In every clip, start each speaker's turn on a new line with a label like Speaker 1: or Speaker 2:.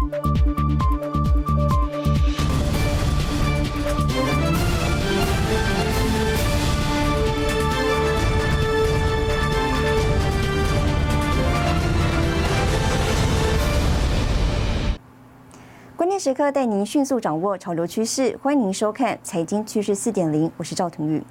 Speaker 1: 关键时刻带您迅速掌握潮流趋势，欢迎收看《财经趋势四点零》，我是赵腾宇。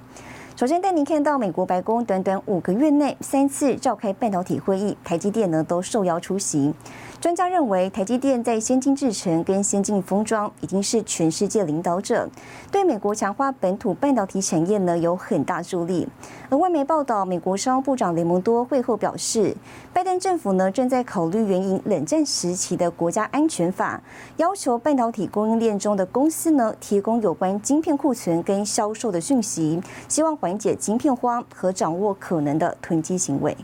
Speaker 1: 首先带您看到美国白宫短短五个月内三次召开半导体会议，台积电呢都受邀出席。专家认为，台积电在先进制程跟先进封装已经是全世界领导者，对美国强化本土半导体产业呢有很大助力。而外媒报道，美国商务部长雷蒙多会后表示，拜登政府呢正在考虑援引冷战时期的国家安全法，要求半导体供应链中的公司呢提供有关晶片库存跟销售的讯息，希望缓解晶片荒和掌握可能的囤积行为。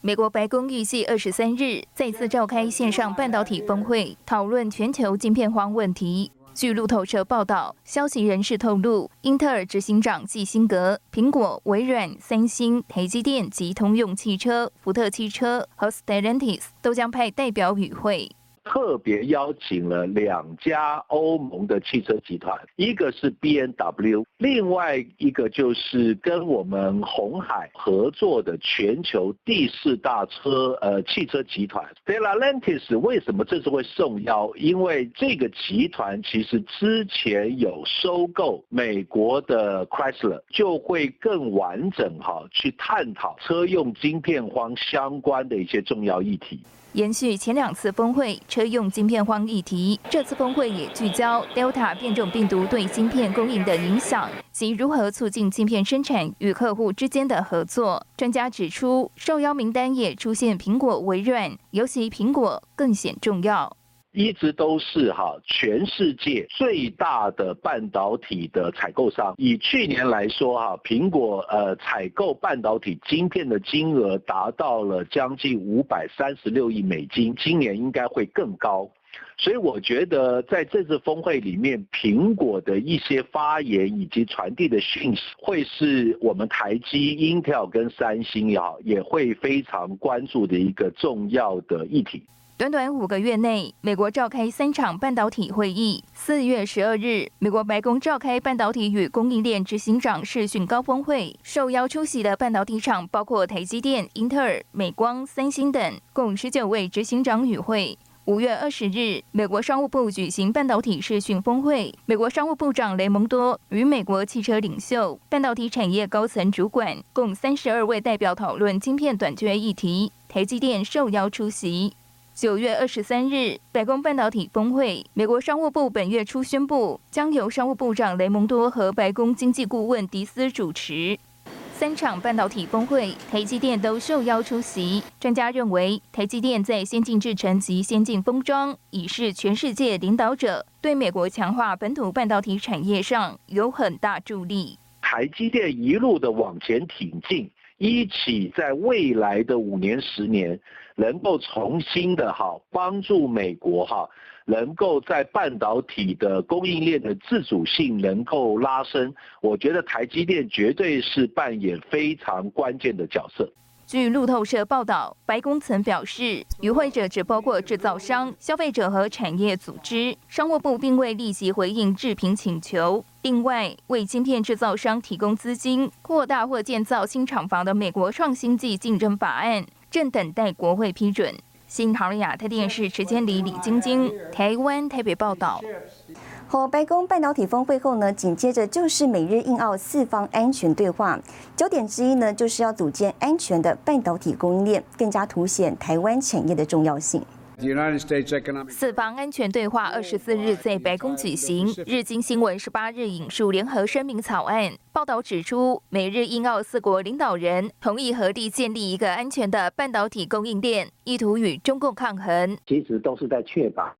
Speaker 2: 美国白宫预计二十三日再次召开线上半导体峰会，讨论全球晶片荒问题。据路透社报道，消息人士透露，英特尔执行长季辛格、苹果、微软、三星、台积电及通用汽车、福特汽车和 Stellantis 都将派代表与会。
Speaker 3: 特别邀请了两家欧盟的汽车集团，一个是 B N W，另外一个就是跟我们红海合作的全球第四大车呃汽车集团 Stellantis。为什么这次会受邀？因为这个集团其实之前有收购美国的 Chrysler，就会更完整哈去探讨车用晶片荒相关的一些重要议题。
Speaker 2: 延续前两次峰会车用晶片荒议题，这次峰会也聚焦 Delta 变种病毒对芯片供应的影响及如何促进晶片生产与客户之间的合作。专家指出，受邀名单也出现苹果、微软，尤其苹果更显重要。
Speaker 3: 一直都是哈全世界最大的半导体的采购商。以去年来说哈，苹果呃采购半导体晶片的金额达到了将近五百三十六亿美金，今年应该会更高。所以我觉得在这次峰会里面，苹果的一些发言以及传递的讯息，会是我们台积、Intel 跟三星也好，也会非常关注的一个重要的议题。
Speaker 2: 短短五个月内，美国召开三场半导体会议。四月十二日，美国白宫召开半导体与供应链执行长视讯高峰会，受邀出席的半导体厂包括台积电、英特尔、美光、三星等，共十九位执行长与会。五月二十日，美国商务部举行半导体视讯峰会，美国商务部长雷蒙多与美国汽车领袖、半导体产业高层主管共三十二位代表讨论晶片短缺议题，台积电受邀出席。九月二十三日，白宫半导体峰会，美国商务部本月初宣布，将由商务部长雷蒙多和白宫经济顾问迪斯主持三场半导体峰会，台积电都受邀出席。专家认为，台积电在先进制程及先进封装已是全世界领导者，对美国强化本土半导体产业上有很大助力。
Speaker 3: 台积电一路的往前挺进。一起在未来的五年、十年，能够重新的哈帮助美国哈，能够在半导体的供应链的自主性能够拉升，我觉得台积电绝对是扮演非常关键的角色。
Speaker 2: 据路透社报道，白宫曾表示，与会者只包括制造商、消费者和产业组织。商务部并未立即回应置评请求。另外，为晶片制造商提供资金、扩大或建造新厂房的美国创新暨竞争法案正等待国会批准。新唐人亚太电视时间里李晶晶，台湾台北报道。
Speaker 1: 和白宫半导体峰会后呢，紧接着就是美日印澳四方安全对话，焦点之一呢，就是要组建安全的半导体供应链，更加凸显台湾产业的重要性。
Speaker 2: 四方安全对话二十四日在白宫举行。日经新闻十八日引述联合声明草案报道指出，美日印澳四国领导人同意合力建立一个安全的半导体供应链，意图与中共抗衡。
Speaker 4: 其实都是在确保。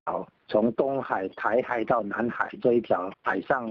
Speaker 4: 从东海、台海到南海这一条海上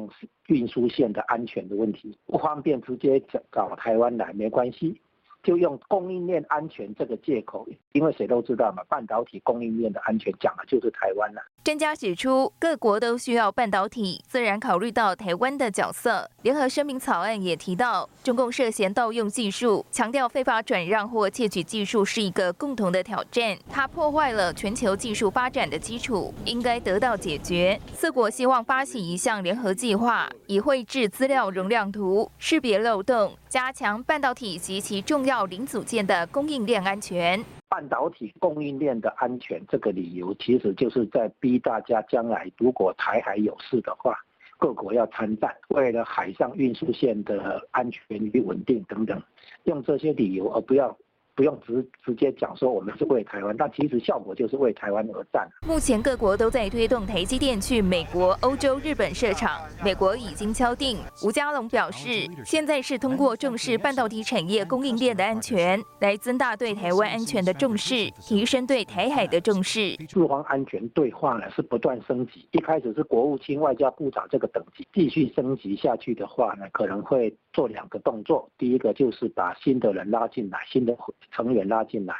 Speaker 4: 运输线的安全的问题，不方便直接找台湾来，没关系，就用供应链安全这个借口，因为谁都知道嘛，半导体供应链的安全讲的就是台湾了。
Speaker 2: 专家指出，各国都需要半导体，自然考虑到台湾的角色。联合声明草案也提到，中共涉嫌盗用技术，强调非法转让或窃取技术是一个共同的挑战，它破坏了全球技术发展的基础，应该得到解决。四国希望发起一项联合计划，以绘制资料容量图，识别漏洞，加强半导体及其重要零组件的供应链安全。
Speaker 4: 半导体供应链的安全，这个理由其实就是在逼大家，将来如果台海有事的话，各国要参战，为了海上运输线的安全与稳定等等，用这些理由，而不要。不用直直接讲说我们是为台湾，但其实效果就是为台湾而战。
Speaker 2: 目前各国都在推动台积电去美国、欧洲、日本设厂，美国已经敲定。吴家龙表示，现在是通过重视半导体产业供应链的安全，来增大对台湾安全的重视，提升对台海的重视。
Speaker 4: 日方安全对话呢是不断升级，一开始是国务卿、外交部长这个等级，继续升级下去的话呢，可能会做两个动作，第一个就是把新的人拉进来，新的。成员拉进来，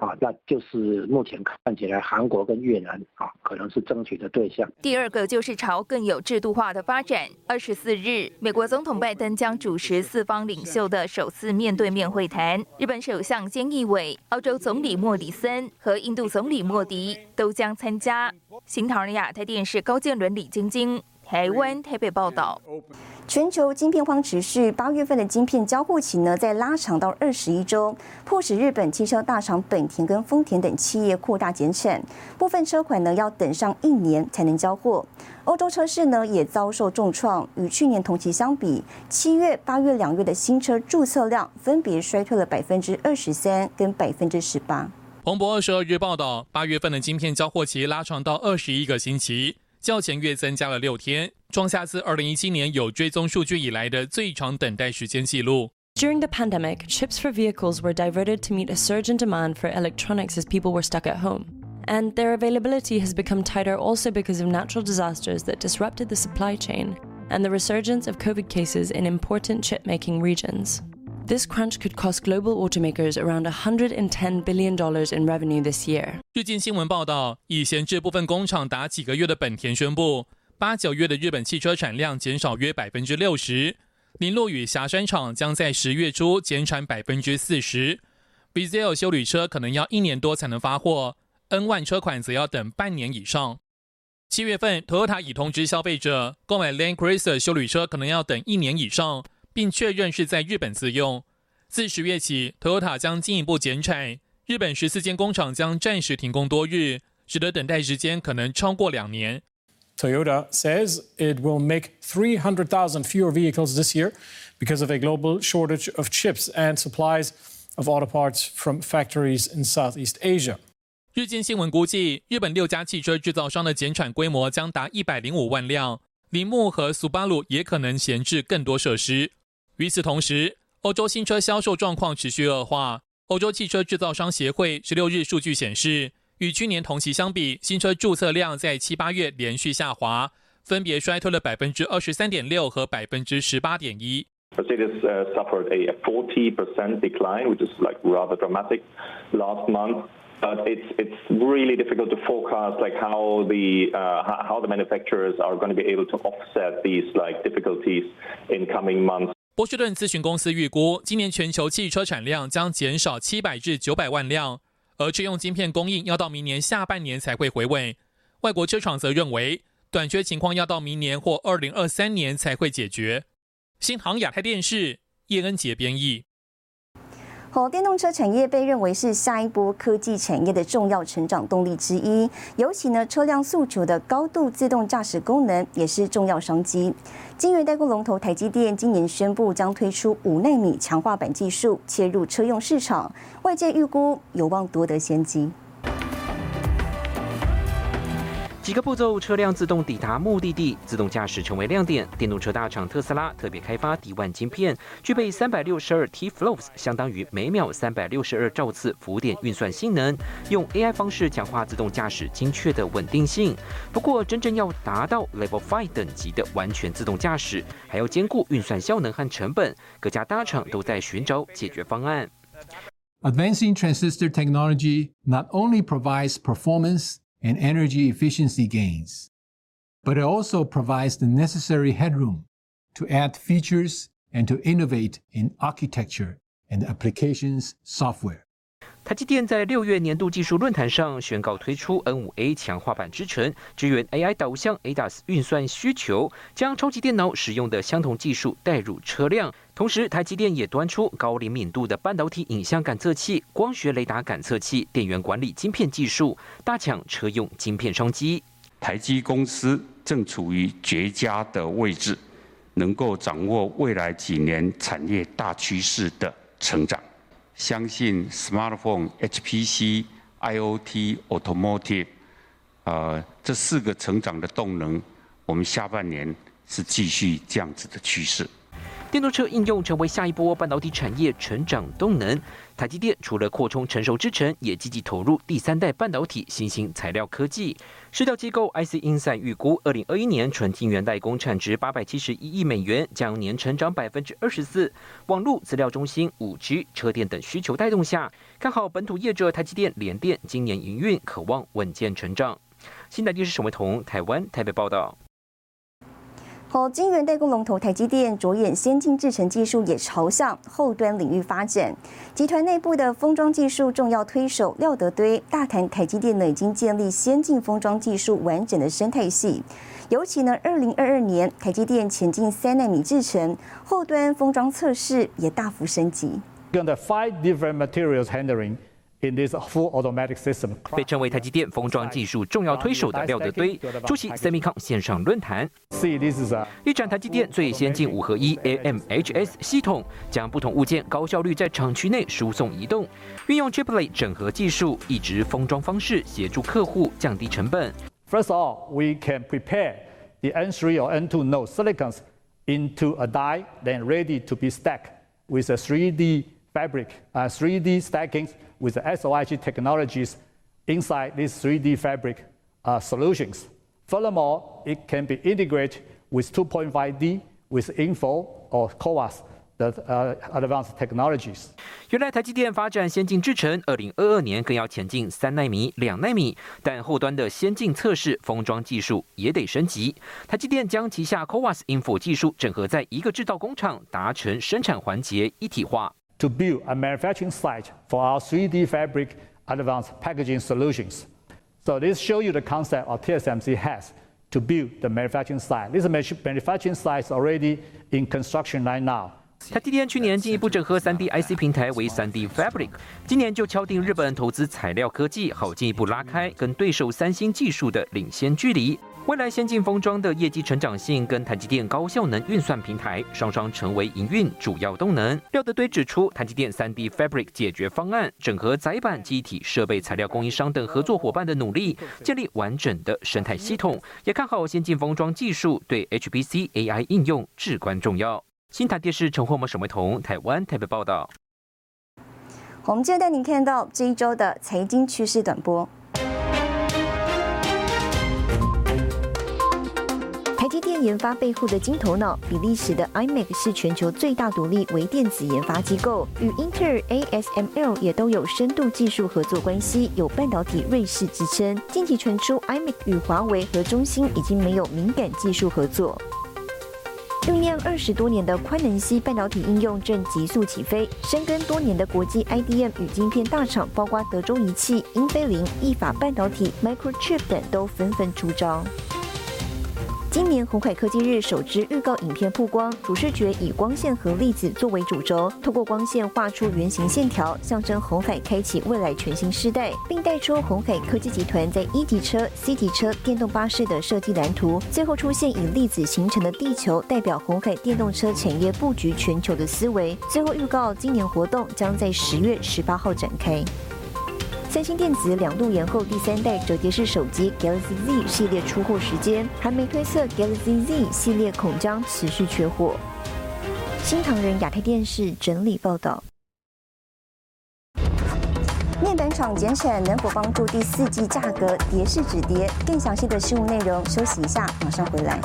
Speaker 4: 啊，那就是目前看起来韩国跟越南啊，可能是争取的对象。
Speaker 2: 第二个就是朝更有制度化的发展。二十四日，美国总统拜登将主持四方领袖的首次面对面会谈，日本首相菅义伟、澳洲总理莫里森和印度总理莫迪都将参加。新唐人亚太电视高建伦、李晶晶，台湾台北报道。
Speaker 1: 全球晶片荒持续，八月份的晶片交货期呢，在拉长到二十一周，迫使日本汽车大厂本田跟丰田等企业扩大减产，部分车款呢要等上一年才能交货。欧洲车市呢也遭受重创，与去年同期相比，七月、八月两月的新车注册量分别衰退了百分之二十三跟百分之十八。
Speaker 5: 彭博二十二日报道，八月份的晶片交货期拉长到二十一个星期。较前月增加了六天，创下自二零一七年有追踪数据以来的最长等待时间记录。
Speaker 6: During the pandemic, chips for vehicles were diverted to meet a surge in demand for electronics as people were stuck at home. And their availability has become tighter also because of natural disasters that disrupted the supply chain and the resurgence of COVID cases in important chip making regions. This crunch could cost global automakers around $110 billion in revenue this year.
Speaker 5: 日经新闻报道，已闲置部分工厂达几个月的本田宣布，八九月的日本汽车产量减少约百分之六十。林洛与霞山厂将在十月初减产百分之四十。b z l 修理车可能要一年多才能发货，N 万车款则要等半年以上。七月份，Toyota 已通知消费者，购买 Land Cruiser 修理车可能要等一年以上。并确认是在日本自用。自十月起，Toyota 将进一步减产，日本十四间工厂将暂时停工多日，使得等待时间可能超过两年。
Speaker 7: Toyota says it will make 300,000 fewer vehicles this year because of a global shortage of chips and supplies of auto parts from factories in Southeast Asia.
Speaker 5: 日经新闻估计，日本六家汽车制造商的减产规模将达一百零五万辆，铃木和苏巴鲁也可能闲置更多设施。与此同时，欧洲新车销售状况持续恶化。欧洲汽车制造商协会十六日数据显示，与去年同期相比，新车注册量在七八月连续下滑，分别衰退了百分之二十三点六和百分之十八点一。
Speaker 8: Mercedes suffered a 40% decline, which is like rather dramatic last month. But it's it's really difficult to forecast like how the how the manufacturers are going to be able to offset these like difficulties in coming months.
Speaker 5: 波士顿咨询公司预估，今年全球汽车产量将减少七百至九百万辆，而车用晶片供应要到明年下半年才会回稳。外国车厂则认为，短缺情况要到明年或二零二三年才会解决。新航亚太电视叶恩杰编译。
Speaker 1: 好，电动车产业被认为是下一波科技产业的重要成长动力之一，尤其呢，车辆诉求的高度自动驾驶功能也是重要商机。晶圆代工龙头台积电今年宣布将推出五纳米强化版技术，切入车用市场，外界预估有望夺得先机。
Speaker 9: 几个步骤，车辆自动抵达目的地，自动驾驶成为亮点。电动车大厂特斯拉特别开发底万晶片，具备三百六十二 T flows，相当于每秒三百六十二兆次浮点运算性能，用 AI 方式强化自动驾驶精确的稳定性。不过，真正要达到 Level Five 等级的完全自动驾驶，还要兼顾运算效能和成本。各家大厂都在寻找解决方案。
Speaker 10: Advancing transistor technology not only provides performance and energy efficiency gains. But it also provides the necessary headroom to add features and to innovate in architecture and applications software.
Speaker 9: 台积电在六月年度技术论坛上宣告推出 N5A 强化版制程，支援 AI 导向 ADAS 运算需求，将超级电脑使用的相同技术带入车辆。同时，台积电也端出高灵敏度的半导体影像感测器、光学雷达感测器、电源管理晶片技术，大抢车用晶片商机。
Speaker 11: 台积公司正处于绝佳的位置，能够掌握未来几年产业大趋势的成长。相信 smartphone、HPC、IoT、automotive，呃，这四个成长的动能，我们下半年是继续这样子的趋势。
Speaker 9: 电动车应用成为下一波半导体产业成长动能。台积电除了扩充成熟制程，也积极投入第三代半导体新兴材料科技。市调机构 IC Insight 预估，二零二一年纯晶圆代工产值八百七十一亿美元，将年成长百分之二十四。网络、资料中心、五 G、车电等需求带动下，看好本土业者台积电、联电今年营运渴望稳健成长。新台电视沈伟彤，台湾台北报道。
Speaker 1: 好，晶圆代工龙头台积电着眼先进制程技术，也朝向后端领域发展。集团内部的封装技术重要推手廖德堆大谈，台积电呢已经建立先进封装技术完整的生态系。尤其呢，二零二二年台积电前进三纳米制程，后端封装测试也大幅升级。
Speaker 12: 用的 five different materials handling. In this full automatic system.
Speaker 9: 被称为台积电封装技术重要推手的廖德堆出席 Semicon 线上论坛，一展台积电最先进五合一 AMHS 系统，将不同物件高效率在厂区内输送移动，运用 Chiplet 整合技术，一直封装方式协助客户降低成本。
Speaker 12: First of all, we can prepare the N3 or N2 node silicons into a die, then ready to be stacked with a 3D fabric, uh, 3D stacking with the SOIG technologies inside these 3D fabric solutions. Furthermore, it can be integrated with 2.5D, with Info or CoWAS 的呃 advanced technologies。
Speaker 9: 原来台积电发展先进制程，二零二二年更要前进三纳米、两纳米，但后端的先进测试封装技术也得升级。台积电将旗下 CoWAS Info 技术整合在一个制造工厂，达成生产环节一体化。
Speaker 12: to build a manufacturing site for our 3D fabric advanced packaging solutions. So this shows you the concept of TSMC has to build the manufacturing site. This manufacturing site is already in construction right now.
Speaker 9: 台积电去年进一步整合 3D IC 平台为 3D Fabric，今年就敲定日本投资材料科技，好进一步拉开跟对手三星技术的领先距离。 未来先进封装的业绩成长性跟台积电高效能运算平台双双成为营运主要动能。廖德堆指出，台积电 3D Fabric 解决方案整合载板、机体、设备、材料供应商等合作伙伴的努力，建立完整的生态系统，也看好先进封装技术对 HPC AI 应用至关重要。新台电视陈慧萌、沈维彤，台湾台北报道。
Speaker 1: 我们接着带您看到这一周的财经趋势短波。积电研发背后的金头脑，比利时的 IMEC 是全球最大独立微电子研发机构，与英特尔、ASML 也都有深度技术合作关系，有半导体瑞士之称。近期传出 IMEC 与华为和中兴已经没有敏感技术合作。酝酿二十多年的宽能系半导体应用正急速起飞，深耕多年的国际 IDM 与晶片大厂，包括德州仪器、英飞凌、意法半导体、Microchip 等，都纷纷出招。今年红海科技日首支预告影片曝光，主视觉以光线和粒子作为主轴，透过光线画出圆形线条，象征红海开启未来全新时代，并带出红海科技集团在一级车、C 级车、电动巴士的设计蓝图。最后出现以粒子形成的地球，代表红海电动车产业布局全球的思维。最后预告，今年活动将在十月十八号展开。三星电子两度延后第三代折叠式手机 Galaxy Z 系列出货时间，还没推测 Galaxy Z 系列恐将持续缺货。新唐人亚太电视整理报道。面板厂减产能否帮助第四季价格跌势止跌？更详细的事务内容，休息一下，马上回来。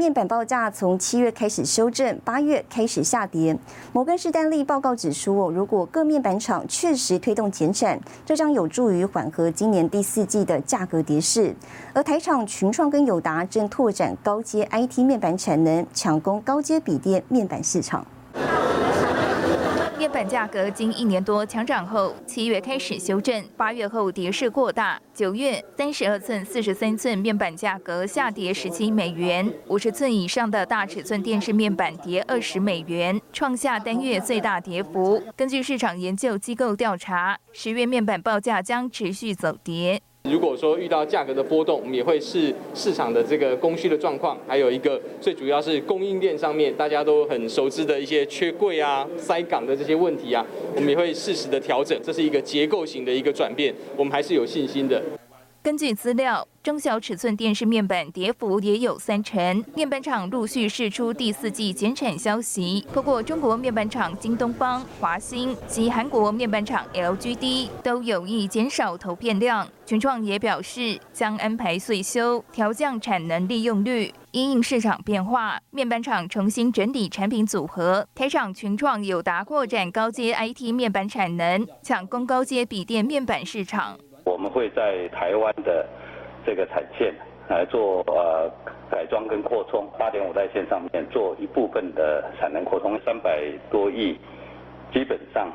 Speaker 1: 面板报价从七月开始修正，八月开始下跌。摩根士丹利报告指出，如果各面板厂确实推动减产，这将有助于缓和今年第四季的价格跌势。而台厂群创跟友达正拓展高阶 IT 面板产能，抢攻高阶笔电面板市场。
Speaker 2: 面板价格经一年多强涨后，七月开始修正，八月后跌势过大。九月三十二寸、四十三寸面板价格下跌十七美元，五十寸以上的大尺寸电视面板跌二十美元，创下单月最大跌幅。根据市场研究机构调查，十月面板报价将持续走跌。
Speaker 13: 如果说遇到价格的波动，我们也会视市场的这个供需的状况，还有一个最主要是供应链上面大家都很熟知的一些缺柜啊、塞港的这些问题啊，我们也会适时的调整，这是一个结构性的一个转变，我们还是有信心的。
Speaker 2: 根据资料，中小尺寸电视面板跌幅也有三成。面板厂陆续释出第四季减产消息，不过中国面板厂京东方、华星及韩国面板厂 LGD 都有意减少投片量。群创也表示，将安排岁修，调降产能利用率，因应市场变化。面板厂重新整理产品组合，台厂群创有达扩展高阶 IT 面板产能，抢攻高阶笔电面板市场。
Speaker 14: 我们会在台湾的这个产线来做呃改装跟扩充，八点五代线上面做一部分的产能扩充，三百多亿，基本上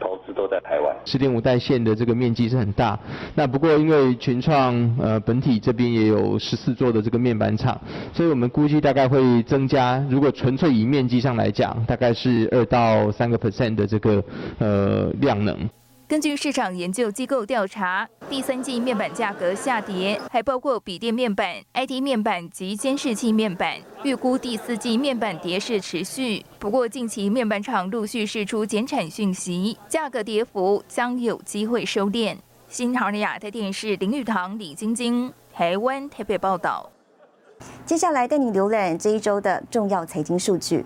Speaker 14: 投资都在台湾。
Speaker 15: 十点五代线的这个面积是很大，那不过因为群创呃本体这边也有十四座的这个面板厂，所以我们估计大概会增加，如果纯粹以面积上来讲，大概是二到三个 percent 的这个呃量能。
Speaker 2: 根据市场研究机构调查，第三季面板价格下跌，还包括笔电面板、IT 面板及监视器面板。预估第四季面板跌势持续，不过近期面板厂陆续释出减产讯息，价格跌幅将有机会收敛。新唐尼亚太电视林玉堂、李晶晶，台湾台北报道。
Speaker 1: 接下来带你浏览这一周的重要财经数据。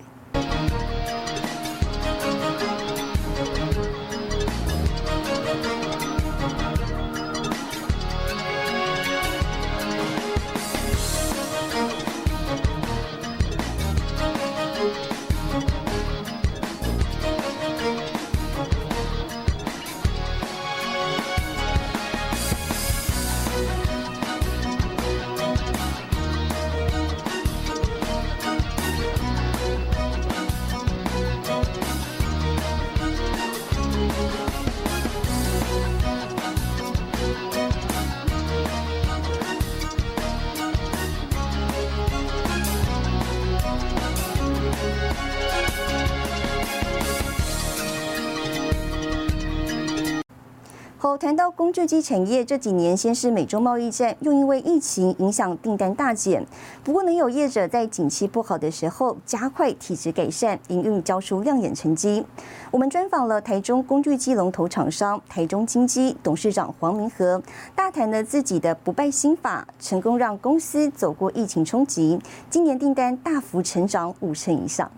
Speaker 1: 谈到工具机产业，这几年先是美中贸易战，又因为疫情影响订单大减。不过，能有业者在景气不好的时候加快体质改善，营运交出亮眼成绩。我们专访了台中工具机龙头厂商台中金机董事长黄明和，大谈了自己的不败心法，成功让公司走过疫情冲击，今年订单大幅成长五成以上。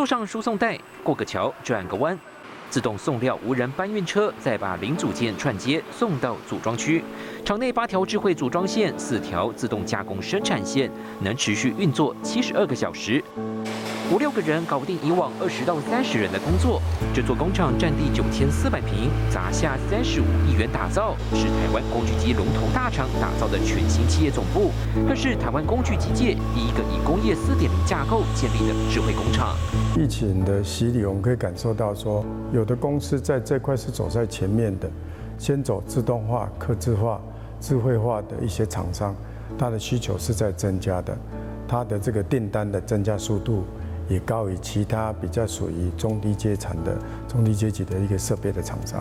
Speaker 9: 坐上输送带，过个桥，转个弯，自动送料无人搬运车再把零组件串接送到组装区。厂内八条智慧组装线，四条自动加工生产线，能持续运作七十二个小时。五六个人搞定以往二十到三十人的工作。这座工厂占地九千四百平，砸下三十五亿元打造，是台湾工具机龙头大厂打造的全新企业总部，更是台湾工具机界第一个以工业四点零架构建立的智慧工厂。
Speaker 16: 疫情的洗礼，我们可以感受到说，有的公司在这块是走在前面的，先走自动化、刻字化、智慧化的一些厂商，它的需求是在增加的，它的这个订单的增加速度。也高于其他比较属于中低阶层的中低阶级的一个设备的厂商。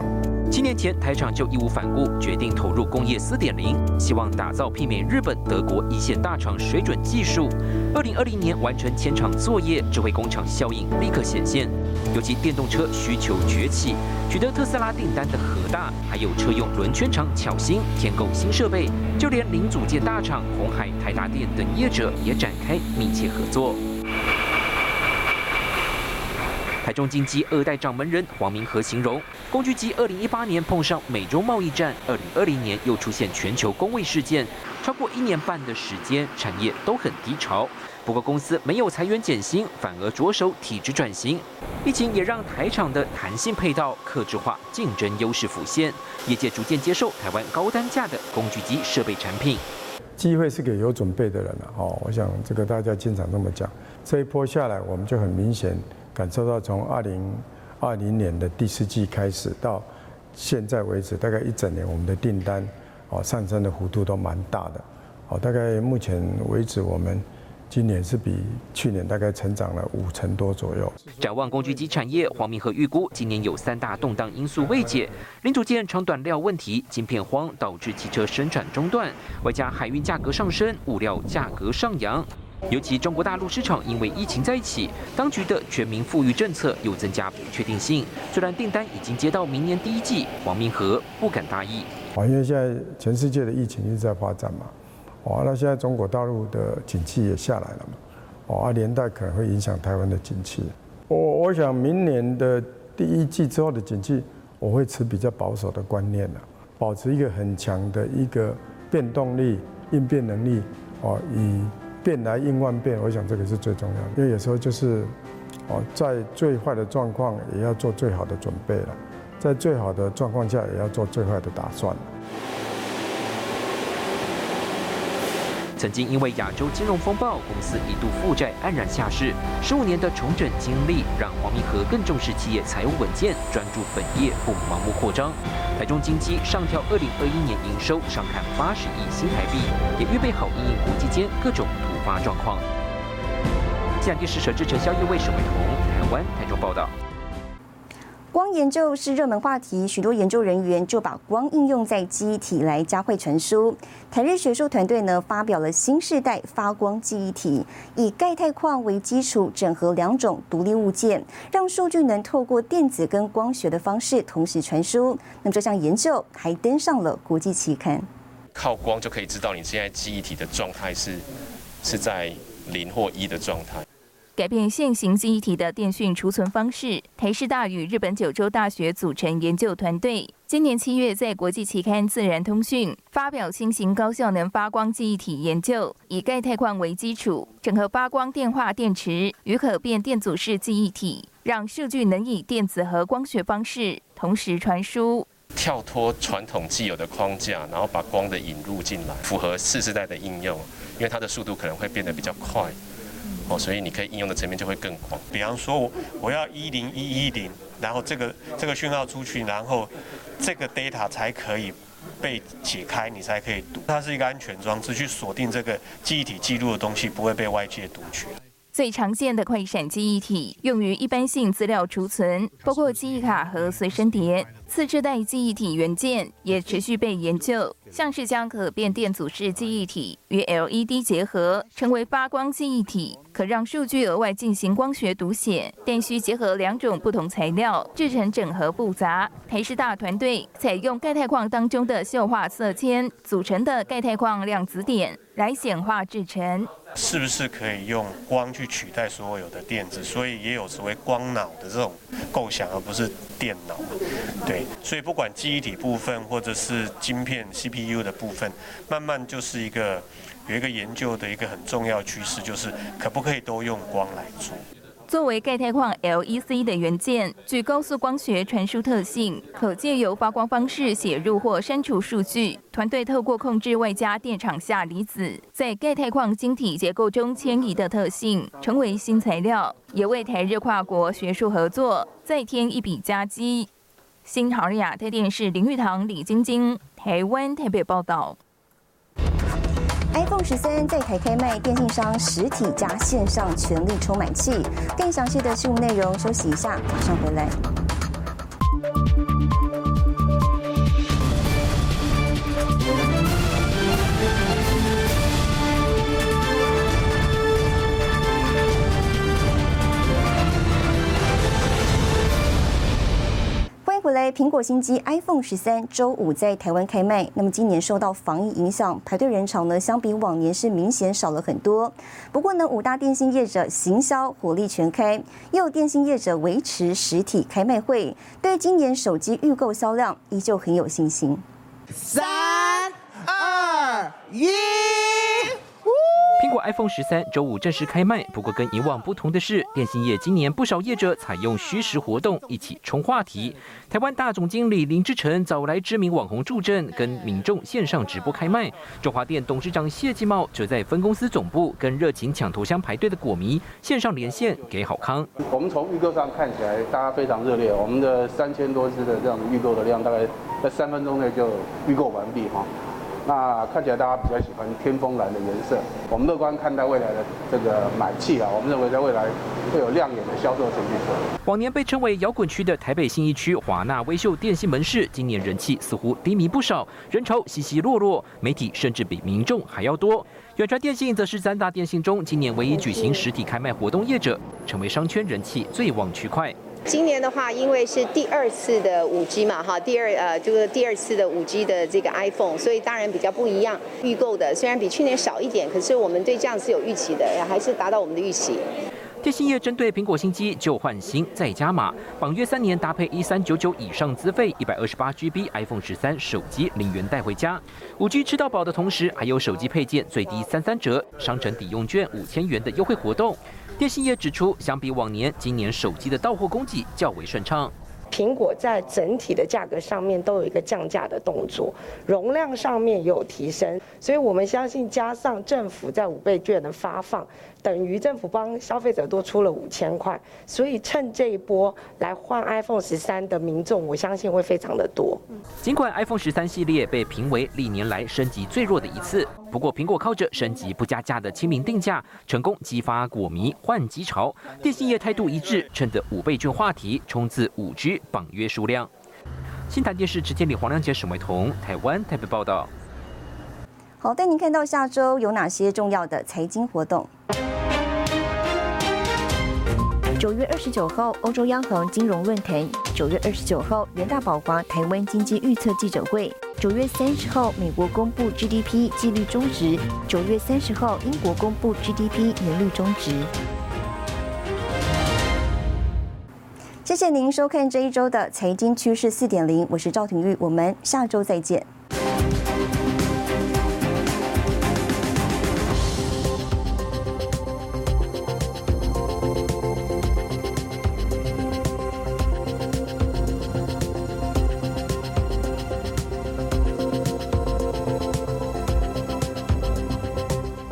Speaker 9: 七年前，台厂就义无反顾决定投入工业四点零，希望打造媲美日本、德国一线大厂水准技术。二零二零年完成千厂作业，智慧工厂效应立刻显现。尤其电动车需求崛起，取得特斯拉订单的核大，还有车用轮圈厂巧新添购新设备，就连零组件大厂红海、台达电等业者也展开密切合作。台中经济二代掌门人黄明和形容，工具机二零一八年碰上美洲贸易战，二零二零年又出现全球工位事件，超过一年半的时间，产业都很低潮。不过公司没有裁员减薪，反而着手体制转型。疫情也让台厂的弹性配套、客制化竞争优势浮现，业界逐渐接受台湾高单价的工具机设备产品。
Speaker 16: 机会是给有准备的人了哦，我想这个大家经常这么讲。这一波下来，我们就很明显感受到，从二零二零年的第四季开始到现在为止，大概一整年我们的订单哦上升的幅度都蛮大的哦，大概目前为止我们。今年是比去年大概成长了五成多左右。
Speaker 9: 展望工具机产业，黄明和预估今年有三大动荡因素未解：零组件长短料问题、晶片荒导致汽车生产中断，外加海运价格上升、物料价格上扬。尤其中国大陆市场因为疫情在一起，当局的全民富裕政策又增加不确定性。虽然订单已经接到明年第一季，王明和不敢大意。
Speaker 16: 因为现在全世界的疫情一直在发展嘛。哦，那现在中国大陆的景气也下来了嘛？哦，啊，连带可能会影响台湾的景气。我我想明年的第一季之后的景气，我会持比较保守的观念了，保持一个很强的一个变动力、应变能力。哦，以变来应万变，我想这个是最重要的。因为有时候就是，哦，在最坏的状况也要做最好的准备了，在最好的状况下也要做最坏的打算。
Speaker 9: 曾经因为亚洲金融风暴，公司一度负债黯然下市。十五年的重整经历，让黄明和更重视企业财务稳健，专注本业，不盲目扩张。台中金基上调二零二一年营收上看八十亿新台币，也预备好应应国际间各种突发状况。下电视摄制陈肖业为沈伟彤，台湾台中报道。
Speaker 1: 光研究是热门话题，许多研究人员就把光应用在记忆体来加快传输。台日学术团队呢发表了新世代发光记忆体，以钙钛矿为基础，整合两种独立物件，让数据能透过电子跟光学的方式同时传输。那么这项研究还登上了国际期刊。
Speaker 17: 靠光就可以知道你现在记忆体的状态是是在零或一的状态。
Speaker 2: 改变现行记忆体的电讯储存方式，台师大与日本九州大学组成研究团队，今年七月在国际期刊《自然通讯》发表新型高效能发光记忆体研究，以钙钛矿为基础，整合发光电话电池与可变电阻式记忆体，让数据能以电子和光学方式同时传输。
Speaker 17: 跳脱传统既有的框架，然后把光的引入进来，符合四世代的应用，因为它的速度可能会变得比较快。哦，所以你可以应用的层面就会更广。
Speaker 18: 比方说，我我要一零一一零，然后这个这个讯号出去，然后这个 data 才可以被解开，你才可以读。它是一个安全装置，去锁定这个记忆体记录的东西不会被外界读取。
Speaker 2: 最常见的快闪记忆体用于一般性资料储存，包括记忆卡和随身碟。次世代记忆体元件也持续被研究，像是将可变电阻式记忆体与 LED 结合，成为发光记忆体，可让数据额外进行光学读写。但需结合两种不同材料，制成整合复杂。台师大团队采用钙钛矿当中的溴化色铅组成的钙钛矿量子点来显化制成。
Speaker 18: 是不是可以用光去取代所有的电子？所以也有所谓光脑的这种构想，而不是电脑。对，所以不管记忆体部分或者是晶片 CPU 的部分，慢慢就是一个有一个研究的一个很重要趋势，就是可不可以都用光来做。
Speaker 2: 作为钙钛矿 LEC 的元件，具高速光学传输特性，可借由发光方式写入或删除数据。团队透过控制外加电场下离子在钙钛矿晶体结构中迁移的特性，成为新材料，也为台日跨国学术合作再添一笔佳绩。新唐亚太电视林玉堂、李晶晶，台湾台北报道。
Speaker 1: iPhone 十三在台开卖，电信商实体加线上全力充满气。更详细的新闻内容，休息一下，马上回来。回来。苹果新机 iPhone 十三周五在台湾开卖。那么今年受到防疫影响，排队人潮呢，相比往年是明显少了很多。不过呢，五大电信业者行销火力全开，也有电信业者维持实体开卖会，对今年手机预购销量依旧很有信心。
Speaker 19: 三二一。
Speaker 9: 苹果 iPhone 十三周五正式开卖，不过跟以往不同的是，电信业今年不少业者采用虚实活动一起冲话题。台湾大总经理林志成找来知名网红助阵，跟民众线上直播开卖。中华电董事长谢继茂则在分公司总部跟热情抢头香排队的果迷线上连线给好康。
Speaker 20: 我们从预购上看起来，大家非常热烈。我们的三千多支的这样的预购的量，大概在三分钟内就预购完毕哈。那看起来大家比较喜欢天风蓝的颜色，我们乐观看待未来的这个买气啊，我们认为在未来会有亮眼的销售成绩。
Speaker 9: 往年被称为摇滚区的台北信义区华纳微秀电信门市，今年人气似乎低迷不少，人潮稀稀落落，媒体甚至比民众还要多。远传电信则是三大电信中今年唯一举行实体开卖活动业者，成为商圈人气最旺区块。
Speaker 21: 今年的话，因为是第二次的五 G 嘛，哈，第二呃，就是第二次的五 G 的这个 iPhone，所以当然比较不一样。预购的虽然比去年少一点，可是我们对这样是有预期的，还是达到我们的预期。
Speaker 9: 电信业针对苹果新机旧换新再加码，绑约三年搭配一三九九以上资费，一百二十八 GB iPhone 十三手机零元带回家。五 G 吃到饱的同时，还有手机配件最低三三折，商城抵用券五千元的优惠活动。电信业指出，相比往年，今年手机的到货供给较为顺畅。
Speaker 22: 苹果在整体的价格上面都有一个降价的动作，容量上面有提升，所以我们相信加上政府在五倍券的发放。等于政府帮消费者多出了五千块，所以趁这一波来换 iPhone 十三的民众，我相信会非常的多。
Speaker 9: 尽管 iPhone 十三系列被评为历年来升级最弱的一次，不过苹果靠着升级不加价的亲民定价，成功激发果迷换机潮。电信业态度一致，趁着五倍券话题冲刺五 G 绑约数量。新台电视直接李黄亮杰、沈伟彤，台湾台北报道。
Speaker 1: 好，带您看到下周有哪些重要的财经活动。九月二十九号，欧洲央行金融论坛；九月二十九号，元大宝华台湾经济预测记者会；九月三十号，美国公布 GDP 季率终值；九月三十号，英国公布 GDP 年率终值。谢谢您收看这一周的财经趋势四点零，我是赵廷玉，我们下周再见。